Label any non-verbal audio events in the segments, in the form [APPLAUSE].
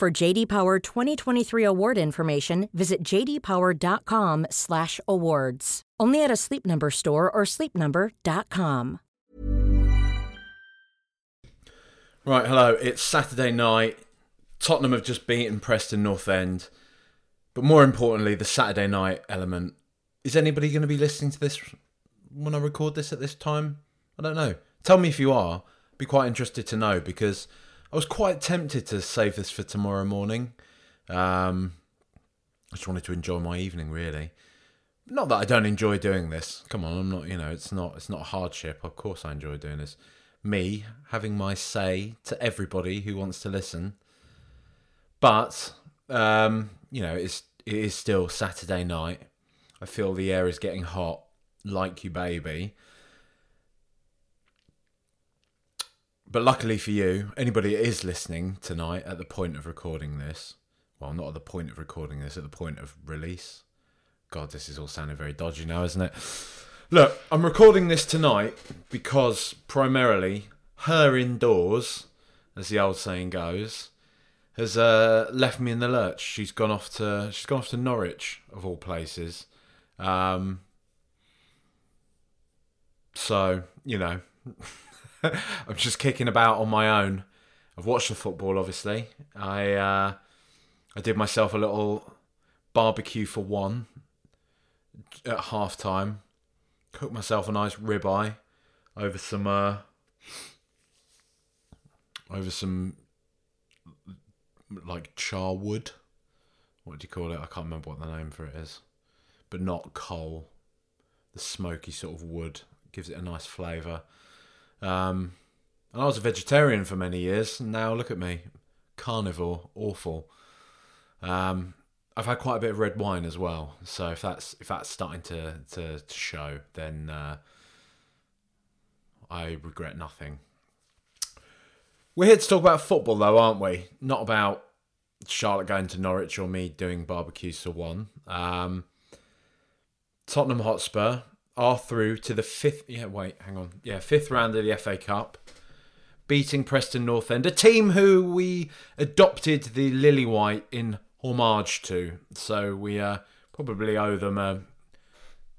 For JD Power 2023 award information, visit jdpower.com/awards. Only at a Sleep Number store or sleepnumber.com. Right, hello. It's Saturday night. Tottenham have just beaten Preston North End. But more importantly, the Saturday night element. Is anybody going to be listening to this when I record this at this time? I don't know. Tell me if you are. I'd Be quite interested to know because I was quite tempted to save this for tomorrow morning. Um, I just wanted to enjoy my evening, really. Not that I don't enjoy doing this. Come on, I'm not. You know, it's not. It's not a hardship. Of course, I enjoy doing this. Me having my say to everybody who wants to listen. But um, you know, it's it is still Saturday night. I feel the air is getting hot, like you, baby. But luckily for you, anybody that is listening tonight at the point of recording this, well, not at the point of recording this, at the point of release. God, this is all sounding very dodgy now, isn't it? Look, I'm recording this tonight because primarily her indoors, as the old saying goes, has uh, left me in the lurch. She's gone off to she's gone off to Norwich of all places. Um, so you know, [LAUGHS] [LAUGHS] I'm just kicking about on my own. I've watched the football, obviously. I uh, I did myself a little barbecue for one at half time. Cooked myself a nice ribeye over some uh, over some like charwood. What do you call it? I can't remember what the name for it is, but not coal. The smoky sort of wood gives it a nice flavour. Um, and I was a vegetarian for many years, and now look at me, carnivore, awful. Um, I've had quite a bit of red wine as well, so if that's if that's starting to to, to show, then uh, I regret nothing. We're here to talk about football, though, aren't we? Not about Charlotte going to Norwich or me doing barbecues for one. Um, Tottenham Hotspur are through to the fifth. Yeah, wait, hang on. Yeah, fifth round of the FA Cup, beating Preston North End, a team who we adopted the lily white in homage to. So we uh, probably owe them a,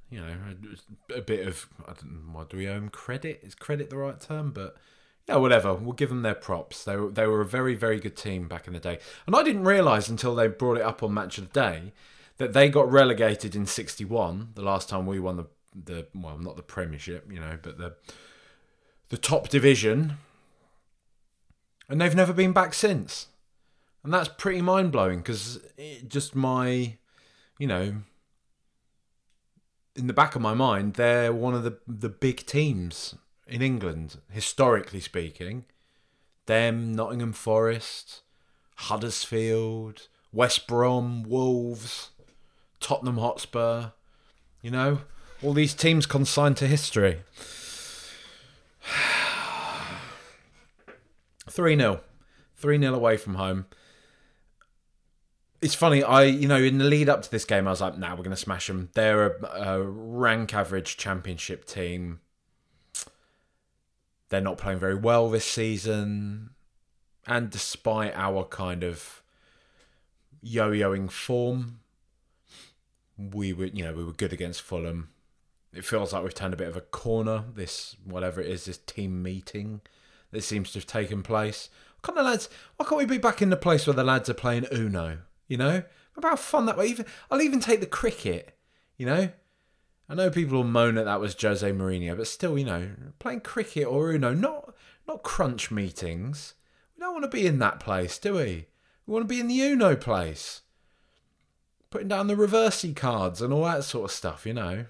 you know, a, a bit of. I don't know, what do we owe them credit? Is credit the right term? But yeah, whatever. We'll give them their props. They were, they were a very, very good team back in the day. And I didn't realise until they brought it up on Match of the Day that they got relegated in 61, the last time we won the, the well, not the Premiership, you know, but the, the top division. And they've never been back since. And that's pretty mind blowing because just my, you know, in the back of my mind, they're one of the, the big teams in England, historically speaking. Them, Nottingham Forest, Huddersfield, West Brom, Wolves, Tottenham Hotspur. You know, all these teams consigned to history. [SIGHS] 3 0. 3 0 away from home. It's funny, I you know in the lead up to this game, I was like, "Nah, we're going to smash them." They're a, a rank average championship team they're not playing very well this season. And despite our kind of yo-yoing form, we were, you know, we were good against Fulham. It feels like we've turned a bit of a corner. This whatever it is, this team meeting that seems to have taken place. Kind of lads? Why can't we be back in the place where the lads are playing Uno? You know, about fun that way. Even I'll even take the cricket. You know, I know people will moan that that was Jose Mourinho, but still, you know, playing cricket or Uno, not not crunch meetings. We don't want to be in that place, do we? We want to be in the Uno place, putting down the reversey cards and all that sort of stuff, you know.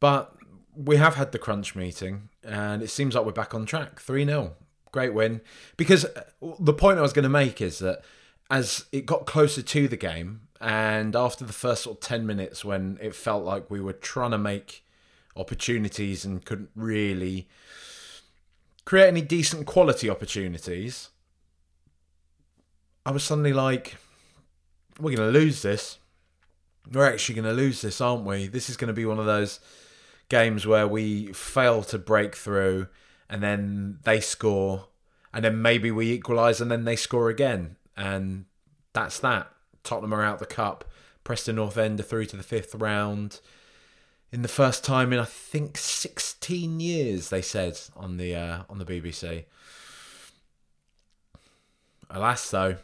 But we have had the crunch meeting, and it seems like we're back on track. 3 0. great win. Because uh, the point I was going to make is that as it got closer to the game, and after the first sort of 10 minutes when it felt like we were trying to make opportunities and couldn't really create any decent quality opportunities, I was suddenly like, we're going to lose this. We're actually going to lose this, aren't we? This is going to be one of those games where we fail to break through and then they score and then maybe we equalise and then they score again. And that's that. Tottenham are out the cup. Preston North End are through to the fifth round. In the first time in I think 16 years, they said on the uh, on the BBC. Alas, though,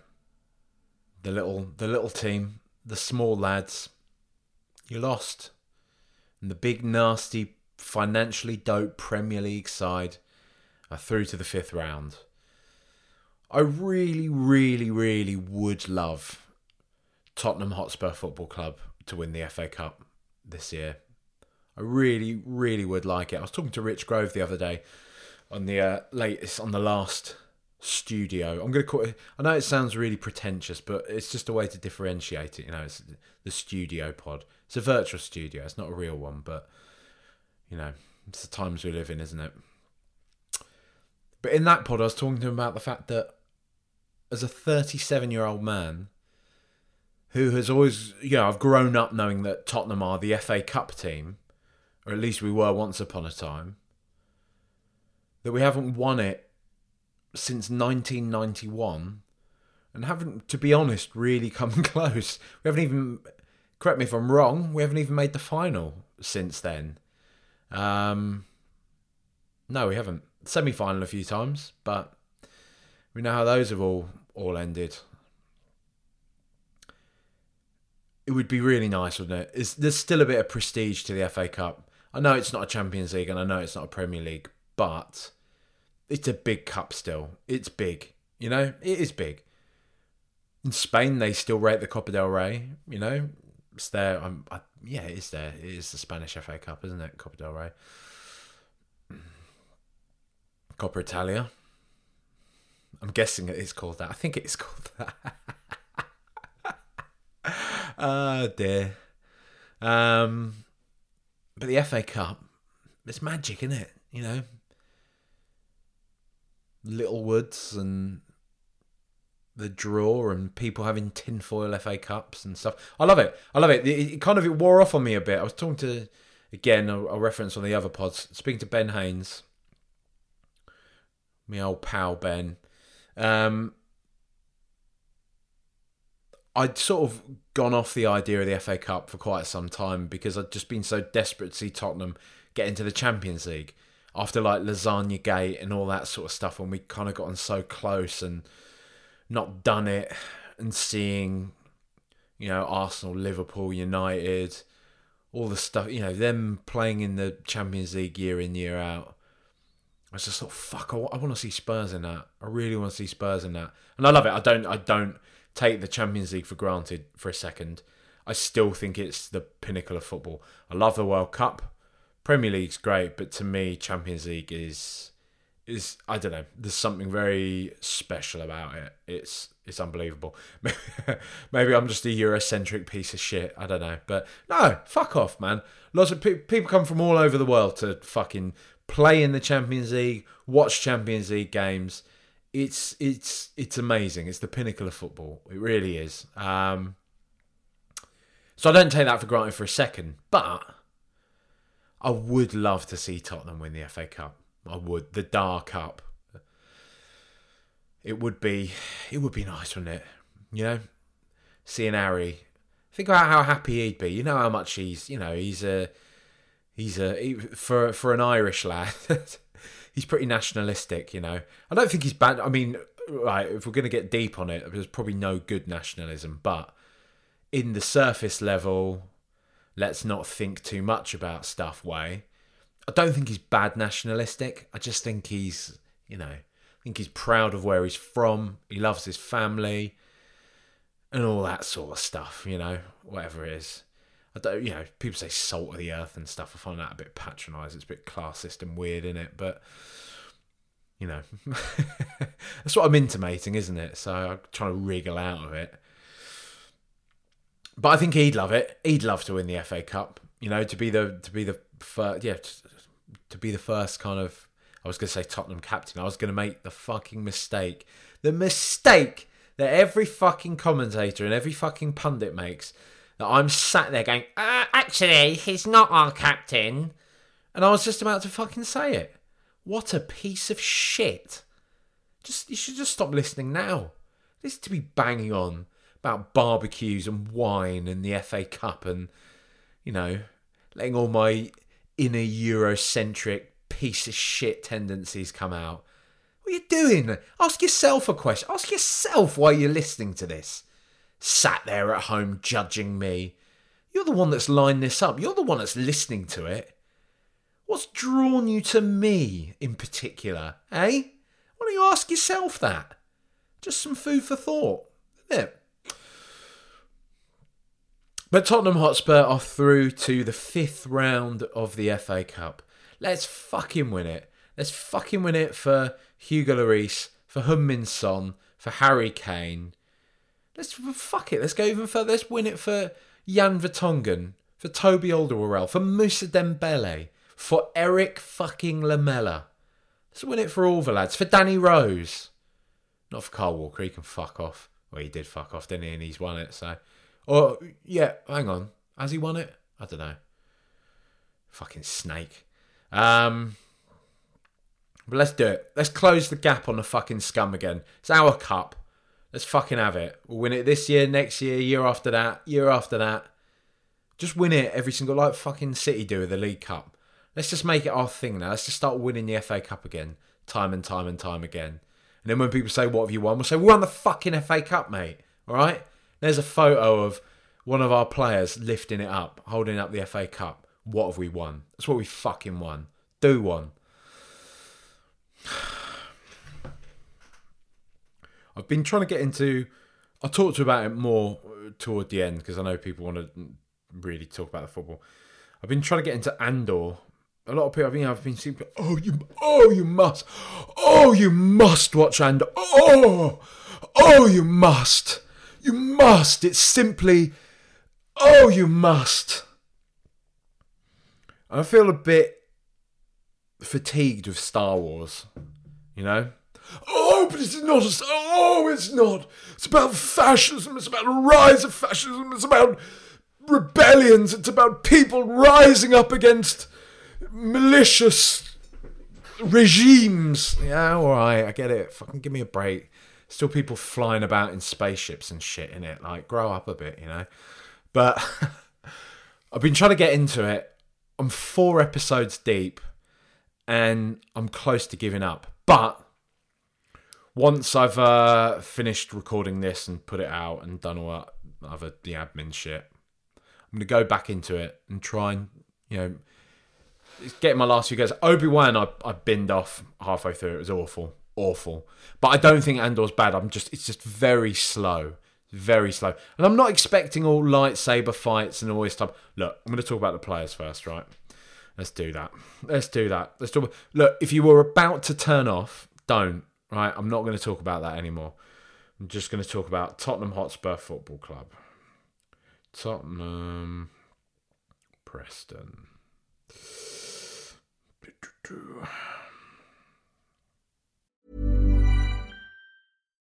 the little the little team, the small lads, you lost, and the big nasty financially dope Premier League side are through to the fifth round. I really, really, really would love Tottenham Hotspur Football Club to win the FA Cup this year. I really, really would like it. I was talking to Rich Grove the other day on the uh, latest, on the last studio. I'm going to call it. I know it sounds really pretentious, but it's just a way to differentiate it. You know, it's the studio pod. It's a virtual studio. It's not a real one, but you know, it's the times we live in, isn't it? But in that pod, I was talking to him about the fact that as a 37 year old man who has always, you know, I've grown up knowing that Tottenham are the FA Cup team, or at least we were once upon a time, that we haven't won it since 1991 and haven't, to be honest, really come [LAUGHS] close. We haven't even, correct me if I'm wrong, we haven't even made the final since then. Um, no, we haven't. Semi final a few times, but we know how those have all, all ended. It would be really nice, wouldn't it? It's, there's still a bit of prestige to the FA Cup. I know it's not a Champions League and I know it's not a Premier League, but it's a big cup still. It's big. You know, it is big. In Spain, they still rate the Copa del Rey. You know, it's there. I'm, I, yeah, it is there. It is the Spanish FA Cup, isn't it? Copa del Rey. Coppa Italia. I'm guessing it is called that. I think it is called that. oh [LAUGHS] dear. Um, but the FA Cup, it's magic, isn't it? You know, Littlewoods and the draw and people having tinfoil FA Cups and stuff. I love it. I love it. It, kind of it wore off on me a bit. I was talking to, again, a, a reference on the other pods, speaking to Ben Haynes, my old pal Ben. Um, I'd sort of gone off the idea of the FA Cup for quite some time because I'd just been so desperate to see Tottenham get into the Champions League after like Lasagna Gate and all that sort of stuff when we kind of gotten so close and not done it and seeing you know Arsenal, Liverpool, United, all the stuff you know them playing in the Champions League year in year out. I just thought, fuck, I, I want to see Spurs in that. I really want to see Spurs in that, and I love it. I don't, I don't take the Champions League for granted for a second. I still think it's the pinnacle of football. I love the World Cup. Premier League's great, but to me, Champions League is is I don't know. There's something very special about it. It's it's unbelievable. [LAUGHS] Maybe I'm just a Eurocentric piece of shit. I don't know, but no, fuck off, man. Lots of pe- people come from all over the world to fucking play in the Champions League, watch Champions League games. It's it's it's amazing. It's the pinnacle of football. It really is. Um, so I don't take that for granted for a second, but I would love to see Tottenham win the FA Cup. I would. The Dar Cup. It would be it would be nice, wouldn't it? You know? Seeing Harry. Think about how happy he'd be. You know how much he's you know, he's a he's a he, for for an Irish lad [LAUGHS] he's pretty nationalistic, you know. I don't think he's bad I mean, right, if we're gonna get deep on it, there's probably no good nationalism, but in the surface level let's not think too much about stuff way. I don't think he's bad nationalistic. I just think he's, you know, I think he's proud of where he's from. He loves his family and all that sort of stuff, you know, whatever it is. I don't, you know, people say salt of the earth and stuff. I find that a bit patronised. It's a bit classist and weird, in it? But, you know, [LAUGHS] that's what I'm intimating, isn't it? So I'm trying to wriggle out of it. But I think he'd love it. He'd love to win the FA Cup. You know, to be the to be the first, yeah, to be the first kind of. I was going to say Tottenham captain. I was going to make the fucking mistake, the mistake that every fucking commentator and every fucking pundit makes. That I'm sat there going, uh, actually, he's not our captain, and I was just about to fucking say it. What a piece of shit! Just you should just stop listening now. This to be banging on about barbecues and wine and the FA Cup and you know letting all my inner Eurocentric piece of shit tendencies come out. What are you doing? Ask yourself a question. Ask yourself why you're listening to this. Sat there at home judging me. You're the one that's lined this up. You're the one that's listening to it. What's drawn you to me in particular, eh? Why don't you ask yourself that? Just some food for thought, isn't it? But Tottenham Hotspur are through to the fifth round of the FA Cup. Let's fucking win it. Let's fucking win it for Hugo Lloris, for Heung-min Son, for Harry Kane. Let's fuck it. Let's go even further. Let's win it for Jan Vertonghen, for Toby Alderweireld, for Moussa Dembele, for Eric fucking Lamela. Let's win it for all the lads. For Danny Rose. Not for Kyle Walker. He can fuck off. Well, he did fuck off, didn't he? And he's won it, so. Or, yeah, hang on. Has he won it? I don't know. Fucking snake. Um, but let's do it. Let's close the gap on the fucking scum again. It's our cup. Let's fucking have it. We'll win it this year, next year, year after that, year after that. Just win it every single, like fucking City do with the League Cup. Let's just make it our thing now. Let's just start winning the FA Cup again, time and time and time again. And then when people say, What have you won? We'll say, We won the fucking FA Cup, mate. All right? There's a photo of one of our players lifting it up, holding up the FA Cup. What have we won? That's what we fucking won. Do one. [SIGHS] I've been trying to get into. I'll talk to you about it more uh, toward the end because I know people want to really talk about the football. I've been trying to get into Andor. A lot of people, I mean, I've been seeing, oh, you, oh, you must, oh, you must watch Andor. Oh, oh, you must, you must. It's simply, oh, you must. I feel a bit fatigued with Star Wars, you know? Oh, but it's not. A, oh, it's not. It's about fascism. It's about the rise of fascism. It's about rebellions. It's about people rising up against malicious regimes. Yeah, all right, I get it. Fucking give me a break. Still people flying about in spaceships and shit in it. Like, grow up a bit, you know? But [LAUGHS] I've been trying to get into it. I'm four episodes deep and I'm close to giving up. But once I've uh, finished recording this and put it out and done all that other the admin shit, I'm gonna go back into it and try and you know get my last few guys. Obi Wan, I I binned off halfway through. It was awful, awful. But I don't think Andor's bad. I'm just it's just very slow, very slow. And I'm not expecting all lightsaber fights and all this stuff. Look, I'm gonna talk about the players first, right? Let's do that. Let's do that. Let's talk. Look, if you were about to turn off, don't. Right, I'm not going to talk about that anymore. I'm just going to talk about Tottenham Hotspur Football Club. Tottenham, Preston.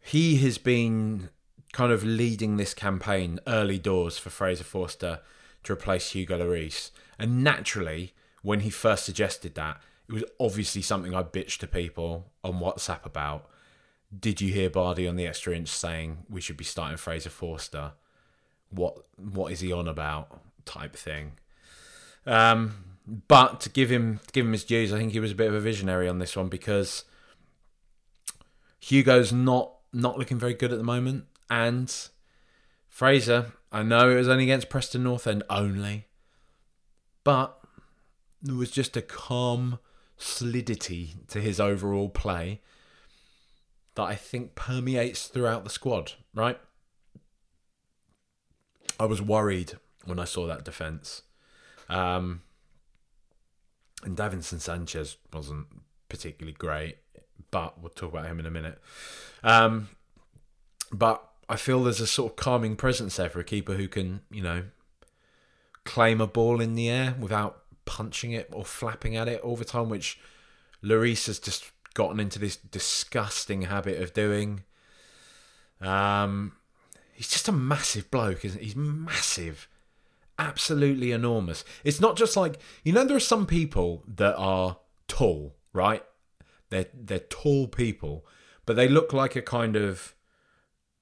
he has been kind of leading this campaign early doors for Fraser Forster to replace Hugo Lloris. And naturally, when he first suggested that, it was obviously something I bitched to people on WhatsApp about. Did you hear Bardi on the extra inch saying we should be starting Fraser Forster? What what is he on about? Type thing. Um, but to give him to give him his dues, I think he was a bit of a visionary on this one because Hugo's not not looking very good at the moment, and Fraser. I know it was only against Preston North End only, but there was just a calm solidity to his overall play that I think permeates throughout the squad, right? I was worried when I saw that defence. Um, and Davinson Sanchez wasn't particularly great, but we'll talk about him in a minute. Um, but I feel there's a sort of calming presence there for a keeper who can, you know, claim a ball in the air without punching it or flapping at it all the time, which Lloris has just gotten into this disgusting habit of doing. Um, he's just a massive bloke, isn't he? He's massive absolutely enormous. It's not just like you know there are some people that are tall, right? They're they're tall people, but they look like a kind of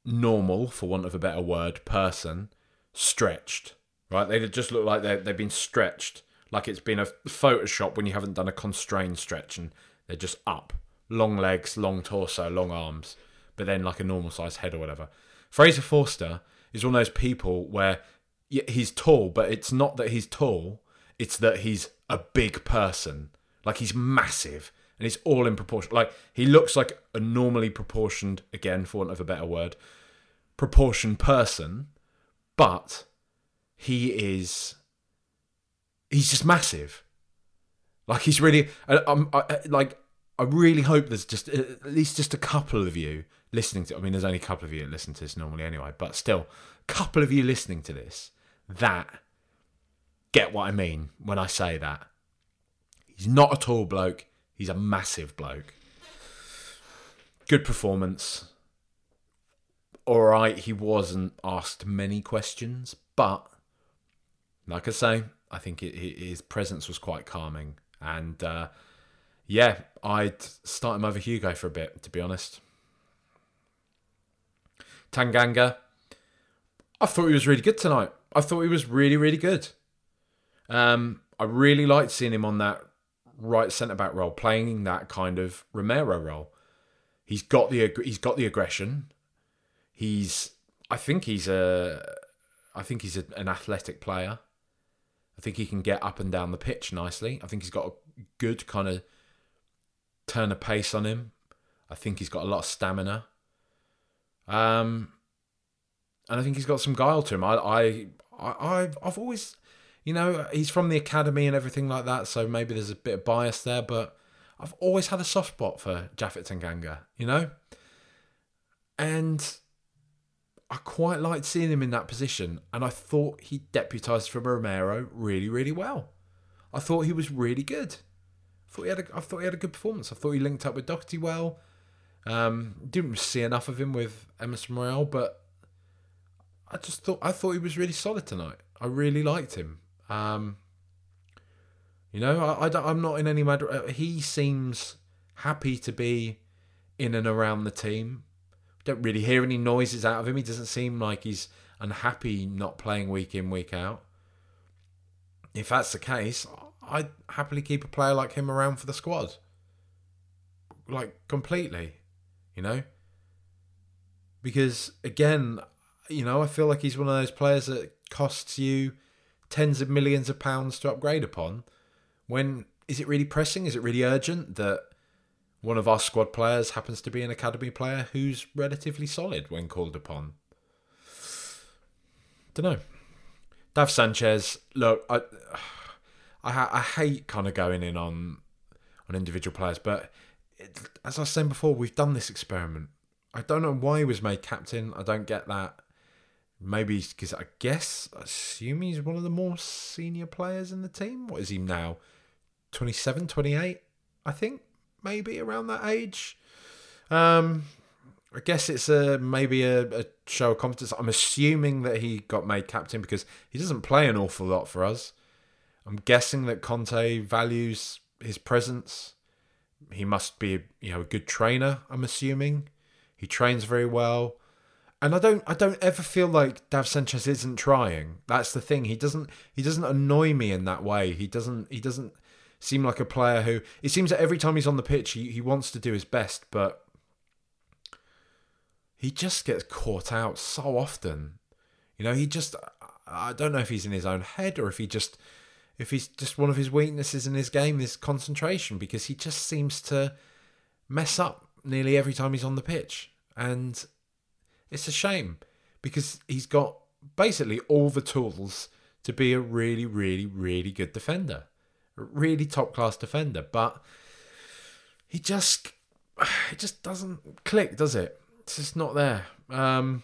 normal, for want of a better word, person, stretched. Right? They just look like they they've been stretched, like it's been a Photoshop when you haven't done a constrained stretch, and they're just up, long legs, long torso, long arms, but then like a normal sized head or whatever. Fraser Forster is one of those people where he's tall, but it's not that he's tall. It's that he's a big person. Like he's massive, and it's all in proportion. Like he looks like a normally proportioned, again, for want of a better word, proportioned person, but he is. He's just massive. Like he's really, I'm, I, like I really hope there's just uh, at least just a couple of you listening to. I mean, there's only a couple of you that listen to this normally anyway, but still, a couple of you listening to this that get what I mean when I say that. He's not a tall bloke, he's a massive bloke. Good performance. All right, he wasn't asked many questions, but like I say, I think it, his presence was quite calming. And uh, yeah, I'd start him over Hugo for a bit, to be honest. Tanganga, I thought he was really good tonight. I thought he was really, really good. Um, I really liked seeing him on that right centre back role, playing that kind of Romero role. He's got the he's got the aggression. He's I think he's a I think he's a, an athletic player. I think he can get up and down the pitch nicely. I think he's got a good kind of turn of pace on him. I think he's got a lot of stamina. Um, and I think he's got some guile to him. I, I, I, I've always, you know, he's from the academy and everything like that, so maybe there's a bit of bias there, but I've always had a soft spot for Japhet Tanganga, you know, and I quite liked seeing him in that position, and I thought he deputised for Romero really, really well. I thought he was really good. I thought he had a, I thought he had a good performance. I thought he linked up with Doherty well. Um, didn't see enough of him with Emerson Royal, but I just thought I thought he was really solid tonight. I really liked him. Um, you know, I, I am not in any matter. Uh, he seems happy to be in and around the team. Don't really hear any noises out of him. He doesn't seem like he's unhappy not playing week in week out. If that's the case, I'd happily keep a player like him around for the squad. Like completely, you know. Because again, you know, I feel like he's one of those players that costs you tens of millions of pounds to upgrade upon. When is it really pressing? Is it really urgent that one of our squad players happens to be an academy player who's relatively solid when called upon? Don't know. Dav Sanchez, look, I, I, I hate kind of going in on on individual players, but it, as I was saying before, we've done this experiment. I don't know why he was made captain. I don't get that Maybe because I guess, I assume he's one of the more senior players in the team. What is he now? 27, 28, I think, maybe around that age. Um, I guess it's a maybe a, a show of confidence. I'm assuming that he got made captain because he doesn't play an awful lot for us. I'm guessing that Conte values his presence. He must be, you know, a good trainer. I'm assuming he trains very well and I don't I don't ever feel like Dav Sanchez isn't trying. That's the thing. He doesn't he doesn't annoy me in that way. He doesn't he doesn't seem like a player who it seems that every time he's on the pitch he, he wants to do his best, but he just gets caught out so often. You know, he just I don't know if he's in his own head or if he just if he's just one of his weaknesses in his game is concentration because he just seems to mess up nearly every time he's on the pitch. And it's a shame because he's got basically all the tools to be a really, really, really good defender, a really top class defender. But he just, [SIGHS] it just doesn't click, does it? It's just not there. Um,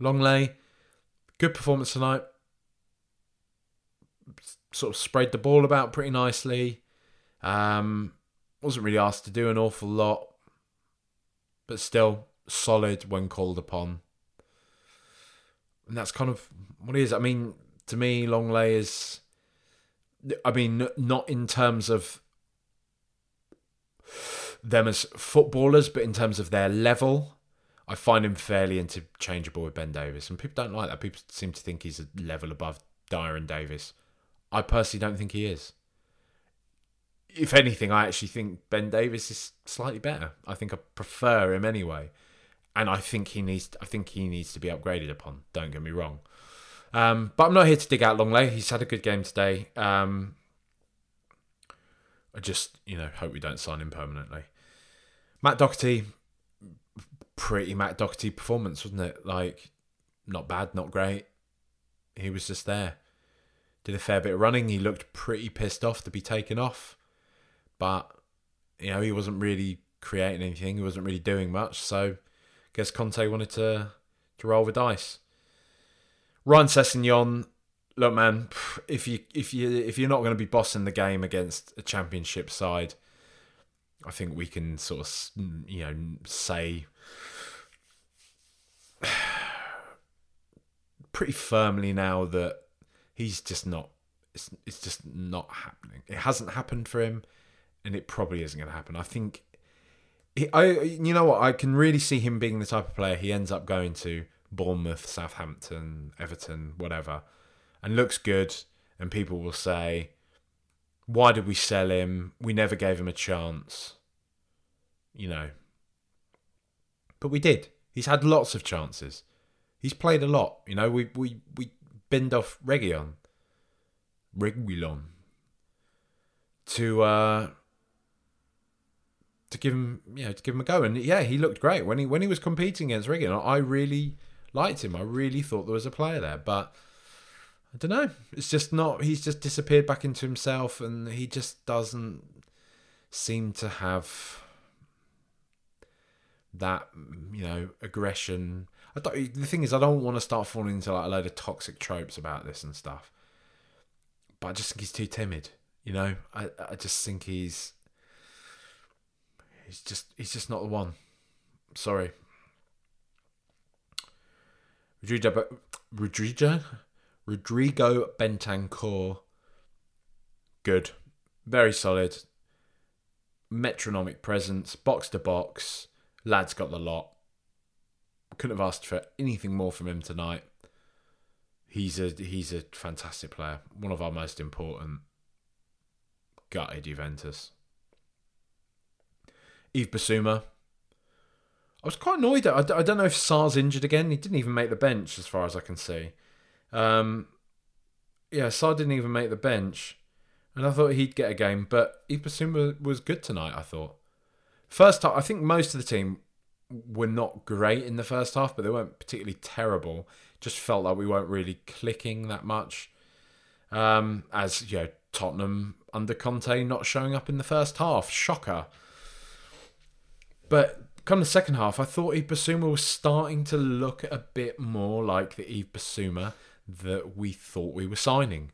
Lenglet, good performance tonight. Sort of sprayed the ball about pretty nicely. Um, wasn't really asked to do an awful lot, but still solid when called upon. And that's kind of what it is. I mean, to me, Lenglet is. I mean, not in terms of them as footballers, but in terms of their level, I find him fairly interchangeable with Ben Davies. And people don't like that. People seem to think he's a level above Dier and Davies. I personally don't think he is. If anything, I actually think Ben Davies is slightly better. I think I prefer him anyway and I think he needs. I think he needs to be upgraded upon. Don't get me wrong. Um, but I'm not here to dig out Lenglet. He's had a good game today. Um, I just, you know, hope we don't sign him permanently. Matt Doherty, pretty Matt Doherty performance, wasn't it? Like, not bad, not great. He was just there. Did a fair bit of running. He looked pretty pissed off to be taken off. But, you know, he wasn't really creating anything. He wasn't really doing much. So, guess Conte wanted to to roll the dice. Ryan Sessegnon, look, man, if you if you if you're not going to be bossing the game against a championship side, I think we can sort of you know say [SIGHS] pretty firmly now that he's just not. It's it's just not happening. It hasn't happened for him, and it probably isn't going to happen. I think I you know what I can really see him being the type of player he ends up going to Bournemouth, Southampton, Everton, whatever, and looks good, and people will say, "Why did we sell him? We never gave him a chance." You know, but we did. He's had lots of chances. He's played a lot. You know, we we we binned off Reguilon, Reguilon, to. uh to give him, you know, to give him a go. And yeah, he looked great when he when he was competing against Regan. I really liked him. I really thought there was a player there, but I don't know. It's just not. He's just disappeared back into himself, and he just doesn't seem to have that, you know, aggression. I don't, the thing is, I don't want to start falling into like a load of toxic tropes about this and stuff. But I just think he's too timid. You know, I I just think he's he's just he's just not the one. Sorry. Rodrigo Rodrigo Rodrigo Bentancur. Good. Very solid. Metronomic presence, box to box. Lad's got the lot. Couldn't have asked for anything more from him tonight. He's a he's a fantastic player. One of our most important. Gutted Juventus. Yves Bissouma. I was quite annoyed. I, I don't know if Sarr's injured again. He didn't even make the bench, as far as I can see. Um, yeah, Sarr didn't even make the bench, and I thought he'd get a game. But Yves Bissouma was good tonight. I thought. First half, I think most of the team were not great in the first half, but they weren't particularly terrible. Just felt like we weren't really clicking that much. Um, as you know, Tottenham under Conte not showing up in the first half, shocker. But come the second half, I thought Yves Bissouma was starting to look a bit more like the Yves Bissouma that we thought we were signing.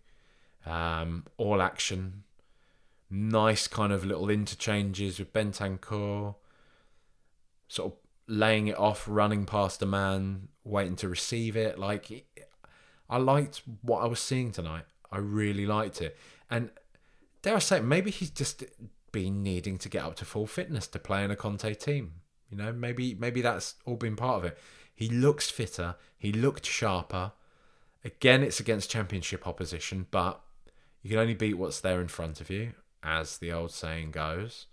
Um, all action, nice kind of little interchanges with Bentancur, sort of laying it off, running past a man, waiting to receive it. Like, I liked what I was seeing tonight. I really liked it. And dare I say, maybe he's just been needing to get up to full fitness to play in a Conte team. You know, maybe maybe that's all been part of it. He looks fitter. He looked sharper. Again, it's against championship opposition, but you can only beat what's there in front of you, as the old saying goes.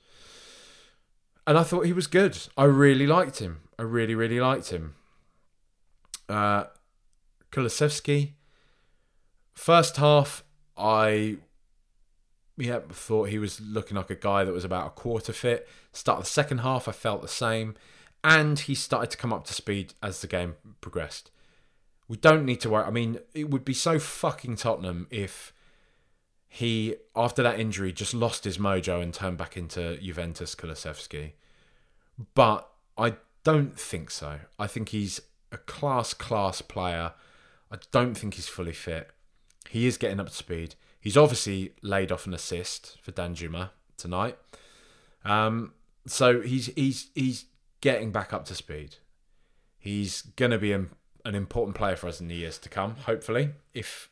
And I thought he was good. I really liked him. I really, really liked him. Uh, Kulusevski, first half, I yeah, thought he was looking like a guy that was about a quarter fit. Start the second half, I felt the same. And he started to come up to speed as the game progressed. We don't need to worry. I mean, it would be so fucking Tottenham if he, after that injury, just lost his mojo and turned back into Juventus Kulusevski. But I don't think so. I think he's a class, class player. I don't think he's fully fit. He is getting up to speed. He's obviously laid off an assist for Danjuma tonight. Um, so he's he's he's getting back up to speed. He's going to be an important player for us in the years to come. Hopefully, if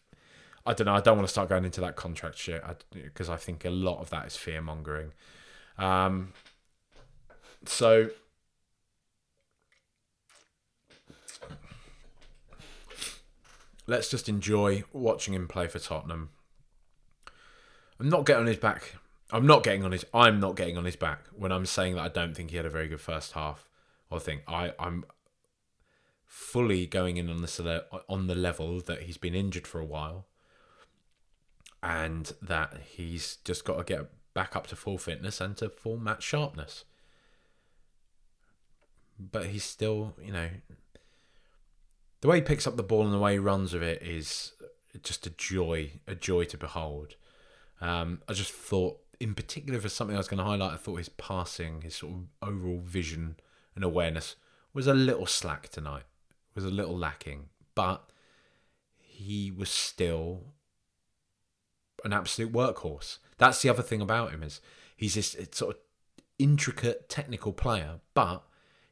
I don't know, I don't want to start going into that contract shit because I, I, think a lot of that is fear mongering. Um, so let's just enjoy watching him play for Tottenham I'm not getting on his back. I'm not getting on his. I'm not getting on his back when I'm saying that I don't think he had a very good first half. Or thing. I I'm fully going in on the on the level that he's been injured for a while, and that he's just got to get back up to full fitness and to full match sharpness. But he's still, you know, the way he picks up the ball and the way he runs with it is just a joy, a joy to behold. Um, I just thought, in particular, for something I was going to highlight, I thought his passing, his sort of overall vision and awareness was a little slack tonight, was a little lacking, but he was still an absolute workhorse. That's the other thing about him is he's this sort of intricate technical player, but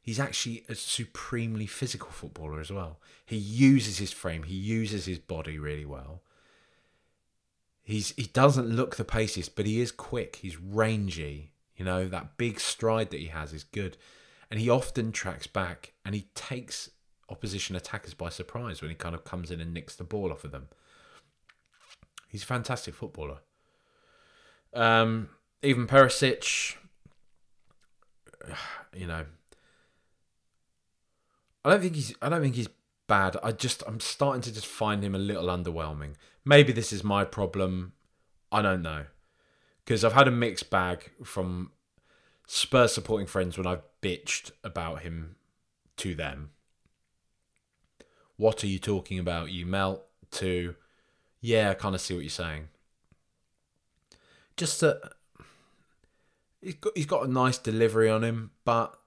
he's actually a supremely physical footballer as well. He uses his frame, he uses his body really well. He's he doesn't look the paciest, but he is quick. He's rangy. You know that big stride that he has is good, and he often tracks back and he takes opposition attackers by surprise when he kind of comes in and nicks the ball off of them. He's a fantastic footballer. Um, Ivan Perisic, [SIGHS] you know, I don't think he's. I don't think he's bad. I just I'm starting to just find him a little underwhelming. Maybe this is my problem. I don't know. Because I've had a mixed bag from Spurs supporting friends when I've bitched about him to them. What are you talking about? You melt to yeah, I kind of see what you're saying. Just that he's got he's got a nice delivery on him, but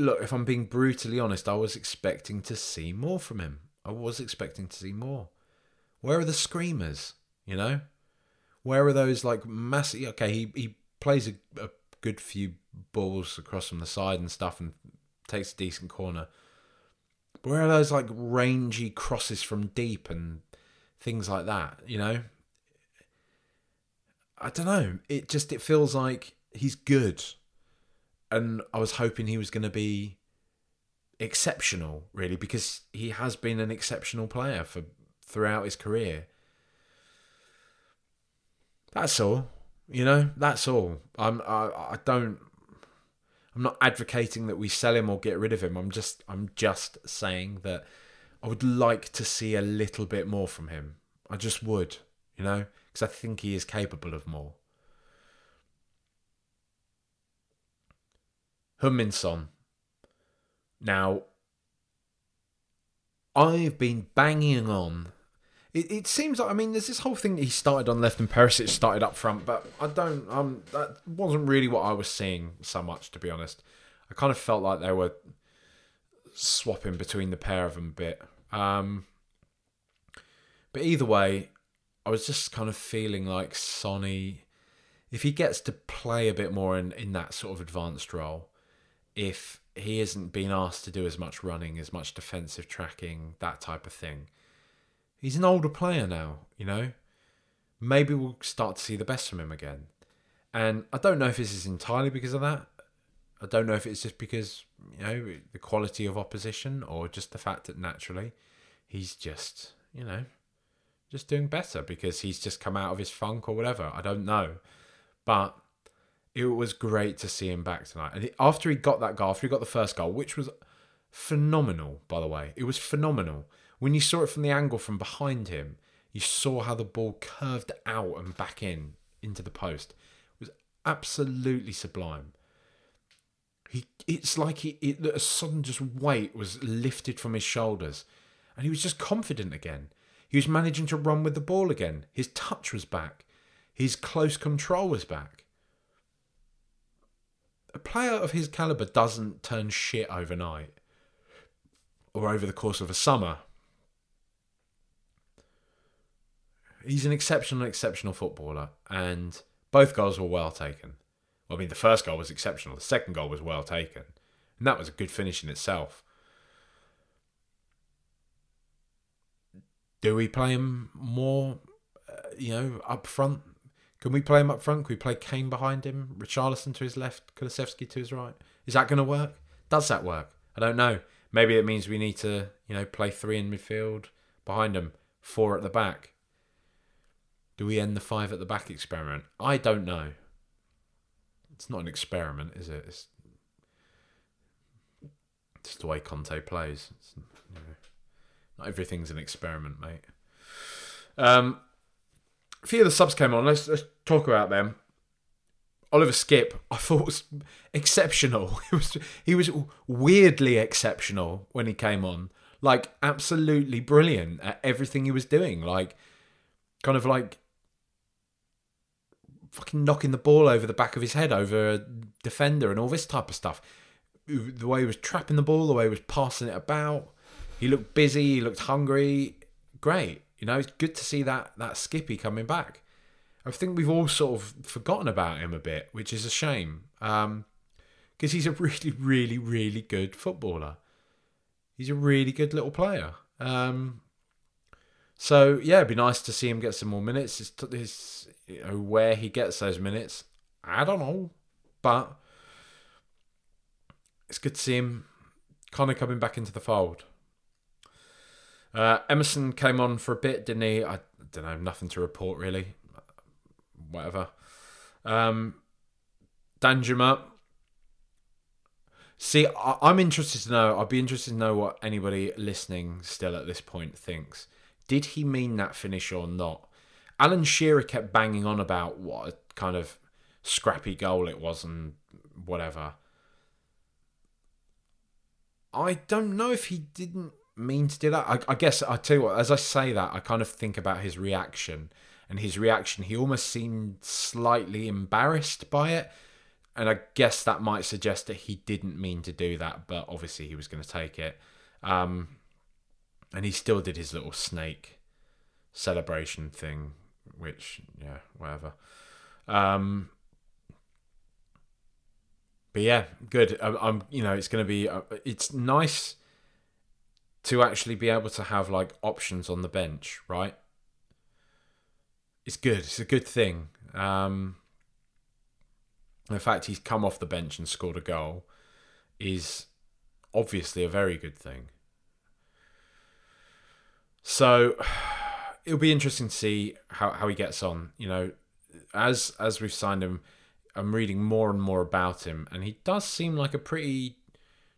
look, if I'm being brutally honest, I was expecting to see more from him. I was expecting to see more. Where are the screamers? You know, where are those like massive? Okay, he he plays a, a good few balls across from the side and stuff, and takes a decent corner. But where are those like rangy crosses from deep and things like that? You know, I don't know. It just it feels like he's good and I was hoping he was going to be exceptional, really, because he has been an exceptional player for throughout his career. That's all, you know. That's all. I'm. I. I don't. I'm not advocating that we sell him or get rid of him. I'm just. I'm just saying that I would like to see a little bit more from him. I just would, you know, because I think he is capable of more. Heung-min Now, I've been banging on. It, it seems like I mean, there's this whole thing that he started on left and Perisic started up front, but I don't. Um, that wasn't really what I was seeing so much, to be honest. I kind of felt like they were swapping between the pair of them a bit. Um, but either way, I was just kind of feeling like Sonny, if he gets to play a bit more in, in that sort of advanced role, if he isn't being asked to do as much running, as much defensive tracking, that type of thing, he's an older player now, you know? Maybe we'll start to see the best from him again. And I don't know if this is entirely because of that. I don't know if it's just because, you know, the quality of opposition or just the fact that naturally he's just, you know, just doing better because he's just come out of his funk or whatever. I don't know. But it was great to see him back tonight. And after he got that goal, after he got the first goal, which was phenomenal, by the way, it was phenomenal. When you saw it from the angle from behind him, you saw how the ball curved out and back in into the post. It was absolutely sublime. He, it's like he, it, a sudden just weight was lifted from his shoulders, and he was just confident again. He was managing to run with the ball again. His touch was back. His close control was back. A player of his caliber doesn't turn shit overnight or over the course of a summer. He's an exceptional, exceptional footballer, and both goals were well taken. Well, I mean, the first goal was exceptional. The second goal was well taken, and that was a good finish in itself. Do we play him more, uh, you know, up front? Can we play him up front? Can we play Kane behind him, Richarlison to his left, Kulusevski to his right? Is that going to work? Does that work? I don't know. Maybe it means we need to, you know, play three in midfield behind him, four at the back. Do we end the five at the back experiment? I don't know. It's not an experiment, is it? It's just the way Conte plays. You know, not everything's an experiment, mate. Um, a few of the subs came on. Let's let's talk about them. Oliver Skipp, I thought was exceptional. [LAUGHS] He was he was weirdly exceptional when he came on. Like absolutely brilliant at everything he was doing. Like kind of like fucking knocking the ball over the back of his head over a defender and all this type of stuff. The way he was trapping the ball, the way he was passing it about. He looked busy, he looked hungry. Great. You know, it's good to see that that Skippy coming back. I think we've all sort of forgotten about him a bit, which is a shame. Um, because he's a really, really, really good footballer. He's a really good little player. Um, so yeah, it'd be nice to see him get some more minutes. It's, it's, you know, where he gets those minutes, I don't know, but it's good to see him kind of coming back into the fold. Uh, Emerson came on for a bit, didn't he? I don't know, nothing to report really. Whatever. Um, Danjuma. See, I- I'm interested to know. I'd be interested to know what anybody listening still at this point thinks. Did he mean that finish or not? Alan Shearer kept banging on about what a kind of scrappy goal it was and whatever. I don't know if he didn't mean to do that. I, I guess I tell you what, as I say that, I kind of think about his reaction. And his reaction, he almost seemed slightly embarrassed by it. And I guess that might suggest that he didn't mean to do that, but obviously he was going to take it. Um, and he still did his little snake celebration thing, which, yeah, whatever. Um, but yeah, good. I, I'm, you know, it's going to be, uh, it's nice to actually be able to have like options on the bench, right? It's good. It's a good thing. Um, the fact he's come off the bench and scored a goal is obviously a very good thing. So it'll be interesting to see how, how he gets on. You know, as as we've signed him, I'm reading more and more about him, and he does seem like a pretty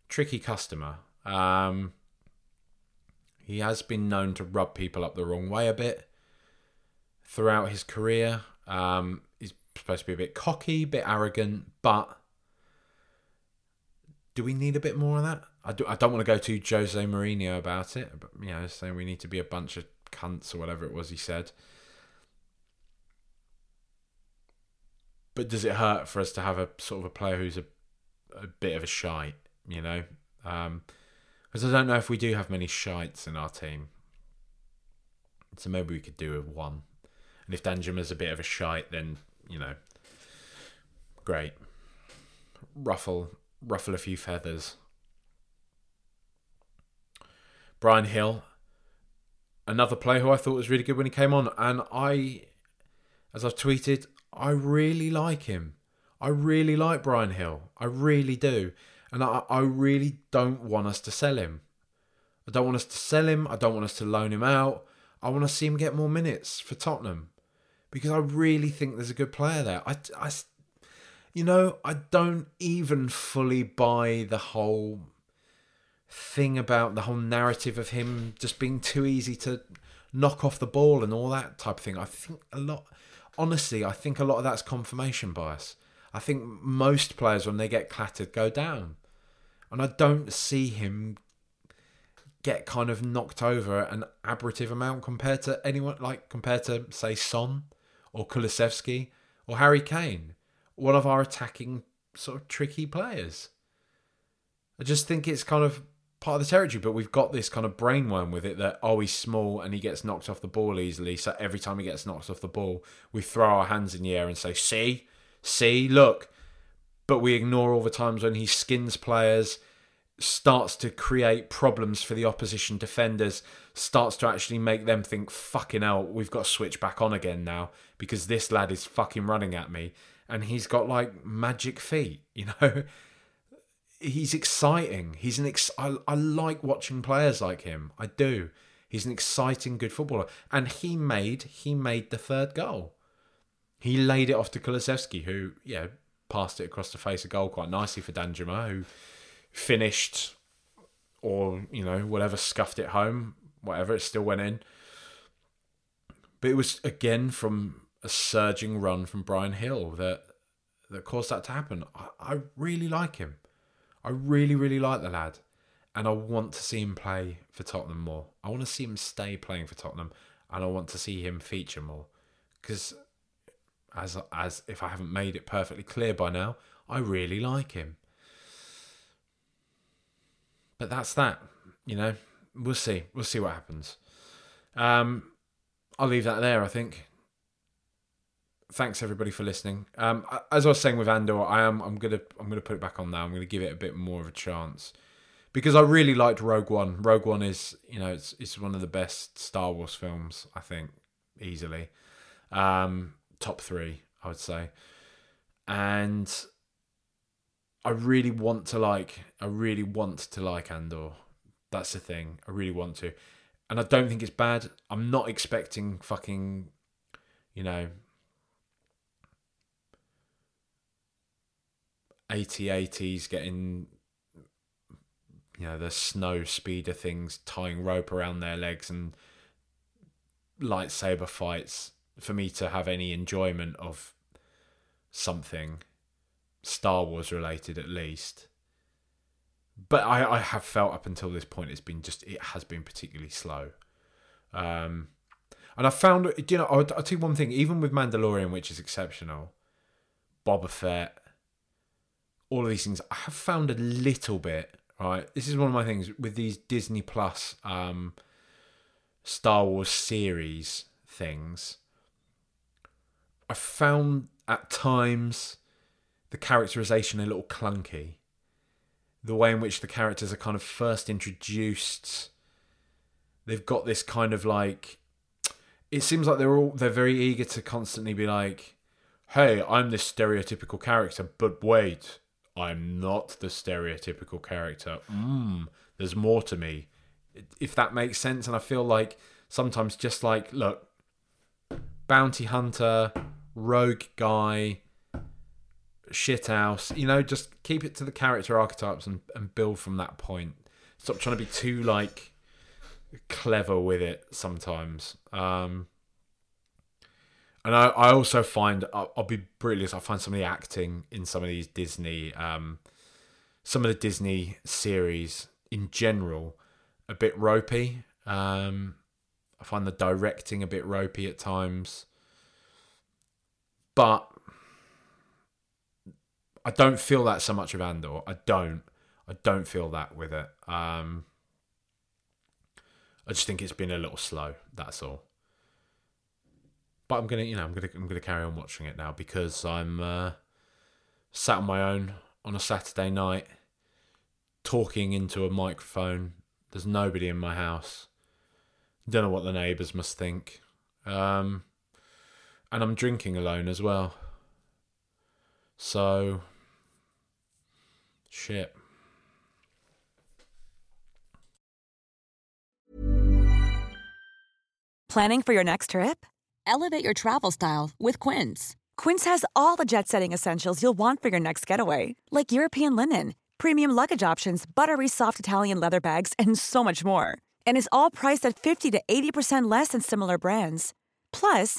tricky customer. Um, he has been known to rub people up the wrong way a bit throughout his career. Um, he's supposed to be a bit cocky, a bit arrogant, but do we need a bit more of that? I, do, I don't want to go to Jose Mourinho about it, but you know, saying we need to be a bunch of cunts or whatever it was he said. But does it hurt for us to have a sort of a player who's a a bit of a shite, you know. Um, because I don't know if we do have many shites in our team. So maybe we could do with one. And if Danjuma's a bit of a shite, then you know, great. Ruffle, ruffle a few feathers. Bryan Gil, another player who I thought was really good when he came on, and I, as I've tweeted, I really like him. I really like Bryan Gil. I really do. And I, I really don't want us to sell him. I don't want us to sell him. I don't want us to loan him out. I want to see him get more minutes for Tottenham because I really think there's a good player there. I, I, you know, I don't even fully buy the whole thing about the whole narrative of him just being too easy to knock off the ball and all that type of thing. I think a lot, honestly, I think a lot of that's confirmation bias. I think most players, when they get clattered, go down. And I don't see him get kind of knocked over an aberrative amount compared to anyone, like compared to, say, Son or Kulusevski or Harry Kane, one of our attacking sort of tricky players. I just think it's kind of part of the territory, but we've got this kind of brainworm with it that oh he's small and he gets knocked off the ball easily. So every time he gets knocked off the ball, we throw our hands in the air and say, "See, see, look." But we ignore all the times when he skins players, starts to create problems for the opposition defenders, starts to actually make them think, "Fucking hell, we've got to switch back on again now because this lad is fucking running at me." And he's got like magic feet, [LAUGHS] you know he's exciting. He's an ex- I, I like watching players like him. I do. He's an exciting, good footballer, and he made he made the third goal. He laid it off to Kulusevski, who yeah passed it across the face of goal quite nicely for Danjuma, who finished or you know whatever scuffed it home, whatever it still went in. But it was again from a surging run from Bryan Gil that that caused that to happen. I, I really like him. I really, really like the lad, and I want to see him play for Tottenham more. I want to see him stay playing for Tottenham, and I want to see him feature more. Because, as as if I haven't made it perfectly clear by now, I really like him. But that's that. You know, we'll see. We'll see what happens. Um, I'll leave that there. I think thanks everybody for listening. Um, as I was saying with Andor, I am I'm gonna I'm gonna put it back on now. I'm gonna give it a bit more of a chance because I really liked Rogue One. Rogue One is you know it's it's one of the best Star Wars films I think easily, um, top three I would say, and I really want to like I really want to like Andor. That's the thing. I really want to. And I don't think it's bad. I'm not expecting fucking, you know, AT-ATs getting you know the snow speeder things tying rope around their legs and lightsaber fights for me to have any enjoyment of something Star Wars related at least. But I, I have felt up until this point it's been just it has been particularly slow. Um and I found you know I'll, I'll tell you one thing, even with Mandalorian, which is exceptional, Boba Fett, all of these things, I have found a little bit, right? This is one of my things with these Disney Plus um, Star Wars series things. I found at times the characterization a little clunky. The way in which the characters are kind of first introduced, they've got this kind of like. It seems like they're all they're very eager to constantly be like, "Hey, I'm this stereotypical character, but wait, I'm not the stereotypical character. Mm, there's more to me. If that makes sense. And I feel like sometimes just like, look, bounty hunter, rogue guy, shithouse, you know, just keep it to the character archetypes and, and build from that point. Stop trying to be too like clever with it sometimes. Um, and I, I also find I'll, I'll be honest, I find some of the acting in some of these Disney, um, some of the Disney series in general, a bit ropey. Um, I find the directing a bit ropey at times, but I don't feel that so much of Andor. I don't. I don't feel that with it. Um, I just think it's been a little slow. That's all. But I'm gonna, you know, I'm gonna, I'm gonna carry on watching it now because I'm uh, sat on my own on a Saturday night, talking into a microphone. There's nobody in my house. Don't know what the neighbours must think. Um, and I'm drinking alone as well. So, shit. Planning for your next trip? Elevate your travel style with Quince. Quince has all the jet setting essentials you'll want for your next getaway, like European linen, premium luggage options, buttery soft Italian leather bags, and so much more. And is all priced at 50 to 80% less than similar brands. Plus,